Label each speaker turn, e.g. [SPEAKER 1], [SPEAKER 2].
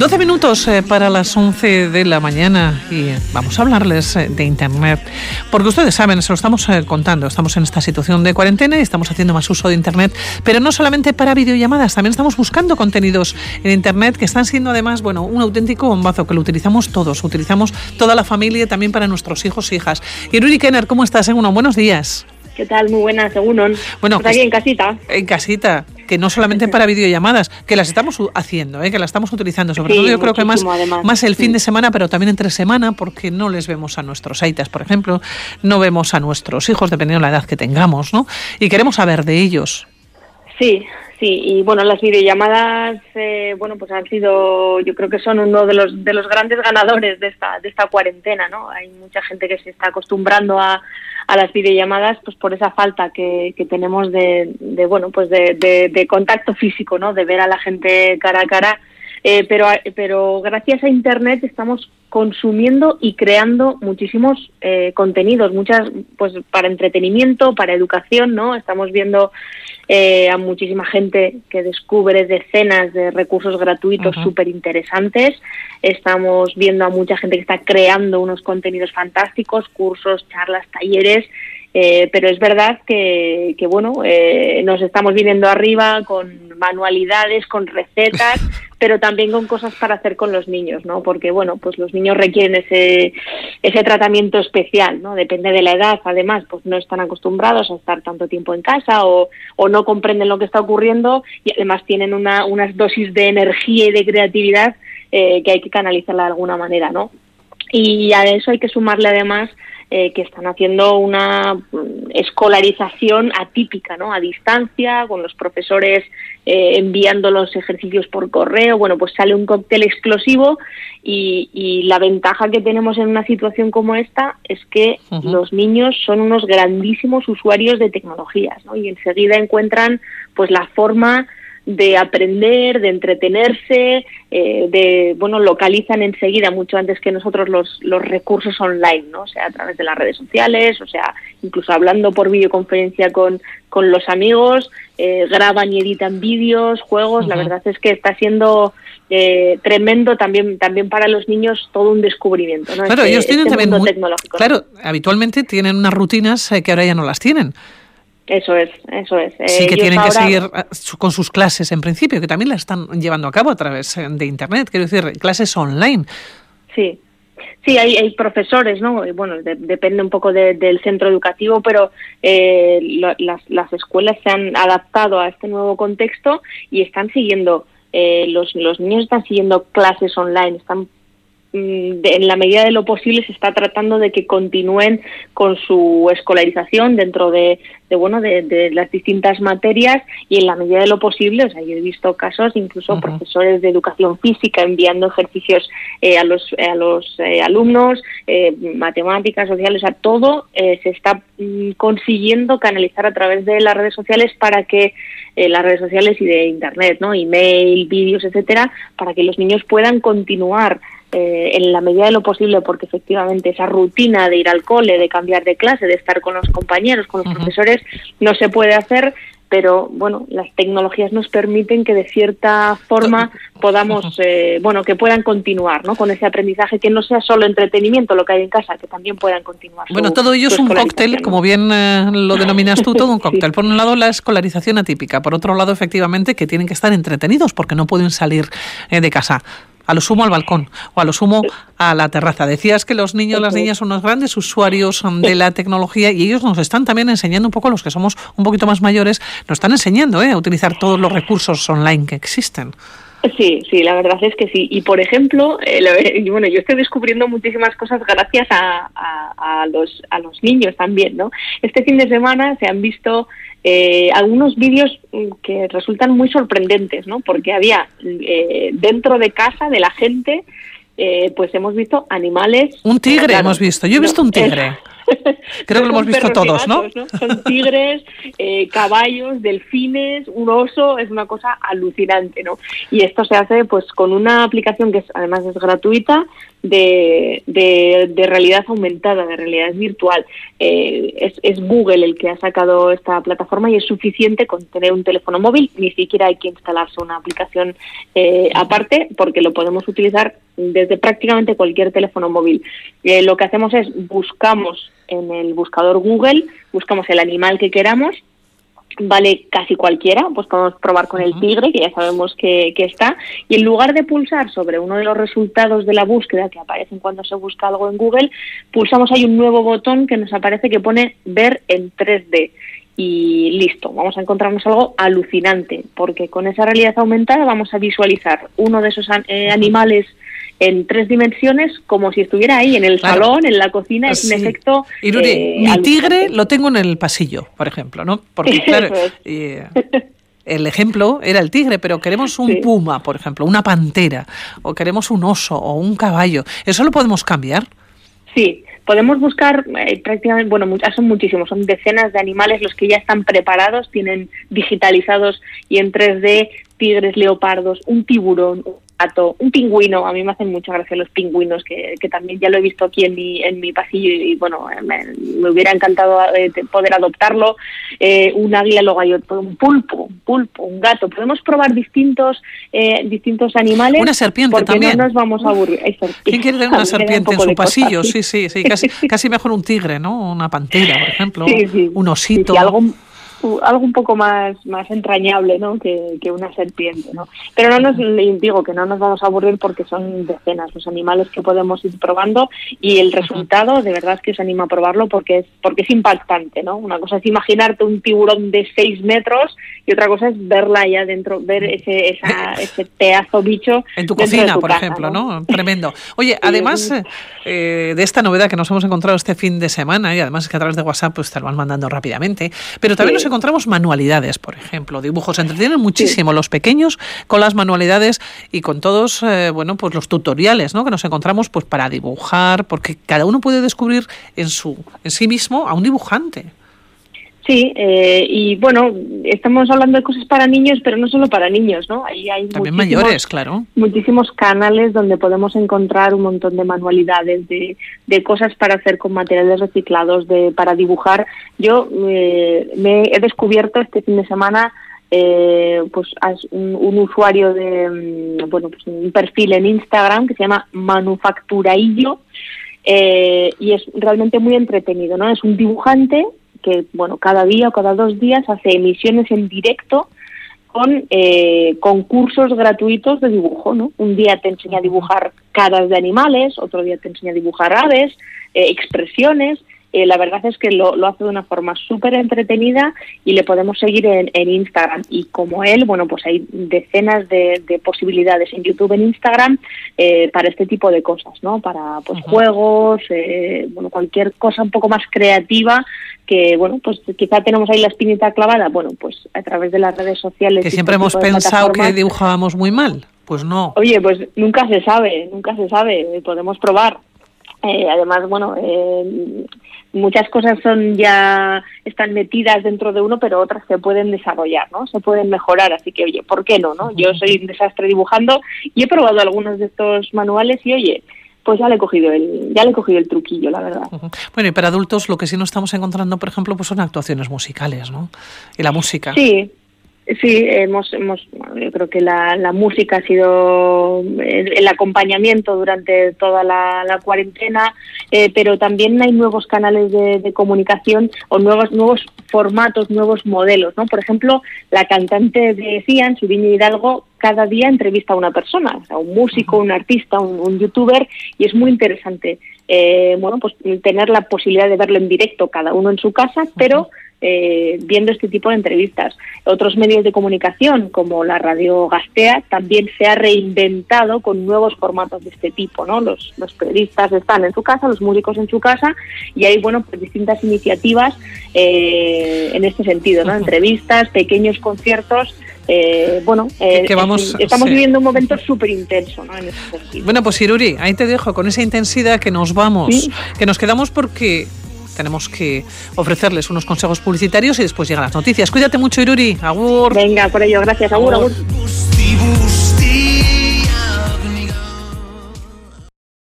[SPEAKER 1] 12 minutos eh, para las 11 de la mañana y vamos a hablarles eh, de Internet. Porque ustedes saben, se lo estamos eh, contando, estamos en esta situación de cuarentena y estamos haciendo más uso de Internet, pero no solamente para videollamadas, también estamos buscando contenidos en Internet que están siendo además, bueno, un auténtico bombazo que lo utilizamos todos, utilizamos toda la familia también para nuestros hijos e hijas. Y Ruri Kenner, ¿cómo estás? Uno, buenos días.
[SPEAKER 2] ¿Qué tal? Muy buenas, según Bueno, pues aquí en casita.
[SPEAKER 1] En casita que no solamente para videollamadas, que las estamos haciendo, ¿eh? que las estamos utilizando, sobre todo yo creo que más, más el fin de semana, pero también entre semana, porque no les vemos a nuestros aitas, por ejemplo, no vemos a nuestros hijos, dependiendo de la edad que tengamos, ¿no? Y queremos saber de ellos.
[SPEAKER 2] Sí, sí, y bueno, las videollamadas, eh, bueno, pues han sido, yo creo que son uno de los, de los grandes ganadores de esta, de esta cuarentena, ¿no? Hay mucha gente que se está acostumbrando a a las videollamadas pues por esa falta que, que tenemos de, de, bueno pues de, de, contacto físico no de ver a la gente cara a cara eh, pero pero gracias a internet estamos consumiendo y creando muchísimos eh, contenidos muchas pues para entretenimiento para educación no estamos viendo eh, a muchísima gente que descubre decenas de recursos gratuitos súper interesantes. Estamos viendo a mucha gente que está creando unos contenidos fantásticos, cursos, charlas, talleres. Eh, pero es verdad que, que bueno, eh, nos estamos viniendo arriba con manualidades, con recetas, pero también con cosas para hacer con los niños, ¿no? Porque, bueno, pues los niños requieren ese, ese tratamiento especial, ¿no? Depende de la edad, además, pues no están acostumbrados a estar tanto tiempo en casa o, o no comprenden lo que está ocurriendo y además tienen una, unas dosis de energía y de creatividad eh, que hay que canalizarla de alguna manera, ¿no? Y a eso hay que sumarle además eh, que están haciendo una mm, escolarización atípica, ¿no? A distancia, con los profesores eh, enviando los ejercicios por correo. Bueno, pues sale un cóctel explosivo y, la ventaja que tenemos en una situación como esta es que los niños son unos grandísimos usuarios de tecnologías, ¿no? Y enseguida encuentran pues la forma de aprender, de entretenerse, eh, de, bueno, localizan enseguida, mucho antes que nosotros, los, los recursos online, ¿no? O sea, a través de las redes sociales, o sea, incluso hablando por videoconferencia con, con los amigos, eh, graban y editan vídeos, juegos, la verdad es que está siendo eh, tremendo también también para los niños todo un descubrimiento. ¿no?
[SPEAKER 1] Claro, este ellos tienen este también. Claro, habitualmente tienen unas rutinas que ahora ya no las tienen.
[SPEAKER 2] Eso es, eso es.
[SPEAKER 1] Sí, que tienen que seguir ah, con sus clases en principio, que también las están llevando a cabo a través eh, de Internet, quiero decir, clases online.
[SPEAKER 2] Sí, Sí, hay, hay profesores, ¿no? Bueno, depende un poco del centro educativo, pero eh, las, las escuelas se han adaptado a este nuevo contexto y están siguiendo, eh, los, los niños están siguiendo clases online, están en la medida de lo posible se está tratando de que continúen con su escolarización dentro de, bueno de, las distintas materias y en la medida de lo posible o sea yo he visto casos incluso profesores de educación física enviando ejercicios eh, a los a los eh, alumnos eh, matemáticas sociales a todo se está mm, consiguiendo canalizar a través de las redes sociales para que las redes sociales y de internet no email vídeos etcétera para que los niños puedan continuar eh, en la medida de lo posible, porque efectivamente esa rutina de ir al cole, de cambiar de clase, de estar con los compañeros, con los profesores, no se puede hacer, pero bueno, las tecnologías nos permiten que de cierta forma podamos, eh, bueno, que puedan continuar, ¿no? Con ese aprendizaje, que no sea solo entretenimiento lo que hay en casa, que también puedan continuar.
[SPEAKER 1] Bueno, todo ello es un cóctel, como bien eh, lo denominas tú, todo un cóctel. Por un lado, la escolarización atípica, por otro lado, efectivamente, que tienen que estar entretenidos porque no pueden salir de casa a lo sumo al balcón o a lo sumo a la terraza. Decías que los niños, las niñas son los grandes usuarios um, de la tecnología y ellos nos están también enseñando un poco, los que somos un poquito más mayores, nos están enseñando ¿eh? a utilizar todos los recursos online que existen.
[SPEAKER 2] Sí, sí, la verdad es que sí. Y por ejemplo, eh, bueno, yo estoy descubriendo muchísimas cosas gracias a, a, los, a los niños también, ¿no? Este fin de semana se han visto eh, algunos vídeos mm, que resultan muy sorprendentes, ¿no? Porque había eh, dentro de casa de la gente, eh, pues hemos visto animales.
[SPEAKER 1] Un tigre hemos visto. Yo he visto un tigre. Creo que lo hemos visto todos, ¿no?
[SPEAKER 2] Son tigres, eh, caballos, delfines, un oso, es una cosa alucinante, ¿no? Y esto se hace pues con una aplicación que además es gratuita de, de, realidad aumentada, de realidad virtual. Eh, es, es, Google el que ha sacado esta plataforma y es suficiente con tener un teléfono móvil, ni siquiera hay que instalarse una aplicación eh, aparte porque lo podemos utilizar desde prácticamente cualquier teléfono móvil. Eh, lo que hacemos es buscamos en el buscador Google, buscamos el animal que queramos vale casi cualquiera, pues podemos probar con el tigre, que ya sabemos que, está, y en lugar de pulsar sobre uno de los resultados de la búsqueda que aparecen cuando se busca algo en Google, pulsamos ahí un nuevo botón que nos aparece que pone ver en 3D. Y listo, vamos a encontrarnos algo alucinante, porque con esa realidad aumentada vamos a visualizar uno de esos eh, animales en tres dimensiones como si estuviera ahí en el salón, en la cocina, es un efecto...
[SPEAKER 1] Y eh, mi tigre lo tengo en el pasillo, por ejemplo, ¿no? Porque claro, eh, el ejemplo era el tigre, pero queremos un puma, por ejemplo, una pantera, o queremos un oso o un caballo. ¿Eso lo podemos cambiar?
[SPEAKER 2] Sí, podemos buscar eh, prácticamente, bueno, son muchísimos, son decenas de animales los que ya están preparados, tienen digitalizados y en 3D tigres, leopardos, un tiburón, un pingüino, a mí me hacen mucha gracia los pingüinos, que, también ya lo he visto aquí en mi, en mi pasillo y, bueno, me, hubiera encantado eh, poder adoptarlo, eh, un águila logayoto, un pulpo, un pulpo, un gato, podemos probar distintos eh, distintos animales.
[SPEAKER 1] Una serpiente
[SPEAKER 2] porque
[SPEAKER 1] también.
[SPEAKER 2] no nos vamos a aburrir.
[SPEAKER 1] ¿Quién quiere tener una serpiente en su pasillo? Sí, sí, sí, casi, casi mejor un tigre, ¿no? Una pantera, por ejemplo, un osito.
[SPEAKER 2] algo algo un poco más, más entrañable ¿no? que, que una serpiente. ¿no? Pero no nos digo que no nos vamos a aburrir porque son decenas los animales que podemos ir probando y el resultado de verdad es que os anima a probarlo porque es, porque es impactante. ¿no? Una cosa es imaginarte un tiburón de 6 metros y otra cosa es verla allá dentro, ver ese, esa, ese pedazo bicho.
[SPEAKER 1] En tu cocina, por ejemplo, ¿no? Tremendo. Oye, además eh, de esta novedad que nos hemos encontrado este fin de semana y además que a través de WhatsApp pues te lo van mandando rápidamente, pero también nos encontramos manualidades, por ejemplo, dibujos. Entretienen muchísimo los pequeños con las manualidades y con todos, eh, bueno, pues los tutoriales, ¿no? Que nos encontramos pues para dibujar, porque cada uno puede descubrir en su, en sí mismo a un dibujante.
[SPEAKER 2] Sí, eh, y bueno, estamos hablando de cosas para niños, pero no solo para niños, ¿no? Ahí hay
[SPEAKER 1] También mayores, claro.
[SPEAKER 2] Muchísimos canales donde podemos encontrar un montón de manualidades, de, de cosas para hacer con materiales reciclados, de para dibujar. Yo eh, me he descubierto este fin de semana eh, pues un, un, usuario de mm, bueno pues un perfil en Instagram que se llama Manufacturaillo eh, y es realmente muy entretenido, ¿no? Es un dibujante que bueno cada día o cada dos días hace emisiones en directo con eh, concursos gratuitos de dibujo, ¿no? Un día te enseña a dibujar caras de animales, otro día te enseña a dibujar aves, eh, expresiones, eh, la verdad es que lo, hace de una forma súper entretenida y le podemos seguir en, Instagram. Y como él, bueno, pues hay decenas de, posibilidades en YouTube, en Instagram, eh, para este tipo de cosas, ¿no? Para pues juegos, eh, bueno, cualquier cosa un poco más creativa que, bueno, pues quizá tenemos ahí la espinita clavada, bueno, pues a través de las redes sociales.
[SPEAKER 1] Que siempre hemos pensado que dibujábamos muy mal. Pues no.
[SPEAKER 2] Oye, pues nunca se sabe, nunca se sabe, podemos probar. Además, bueno, eh, muchas cosas son ya están metidas dentro de uno, pero otras se pueden desarrollar, ¿no? Se pueden mejorar, así que oye, ¿por qué no, no? Yo soy un desastre dibujando y he probado algunos de estos manuales y oye, pues ya le he cogido el ya le he cogido el truquillo, la verdad.
[SPEAKER 1] Bueno, y para adultos lo que sí no estamos encontrando, por ejemplo, pues son actuaciones musicales, ¿no? Y la música.
[SPEAKER 2] Sí, Sí, hemos, hemos, yo creo que la, la música ha sido el, acompañamiento durante toda la, cuarentena, eh, pero también hay nuevos canales de, comunicación o nuevos nuevos formatos, nuevos modelos, ¿no? Por ejemplo, la cantante de Cian, Suriño Hidalgo, cada día entrevista a una persona, a un músico, un artista, un, youtuber, y es muy interesante, eh, bueno, pues tener la posibilidad de verlo en directo, cada uno en su casa, pero eh, viendo este tipo de entrevistas. Otros medios de comunicación, como la radio Gastea, también se ha reinventado con nuevos formatos de este tipo. ¿no? Los, los periodistas están en su casa, los músicos en su casa, y hay bueno, pues distintas iniciativas eh, en este sentido, ¿no? entrevistas, pequeños conciertos. Eh, bueno, estamos viviendo un momento súper intenso ¿no? en
[SPEAKER 1] Bueno, pues Iruri, ahí te dejo con esa intensidad que nos vamos, que nos quedamos porque tenemos que ofrecerles unos consejos publicitarios y después llegan las noticias. Cuídate mucho, Iruri. Agur.
[SPEAKER 2] Venga, por ello, gracias. Agur, agur.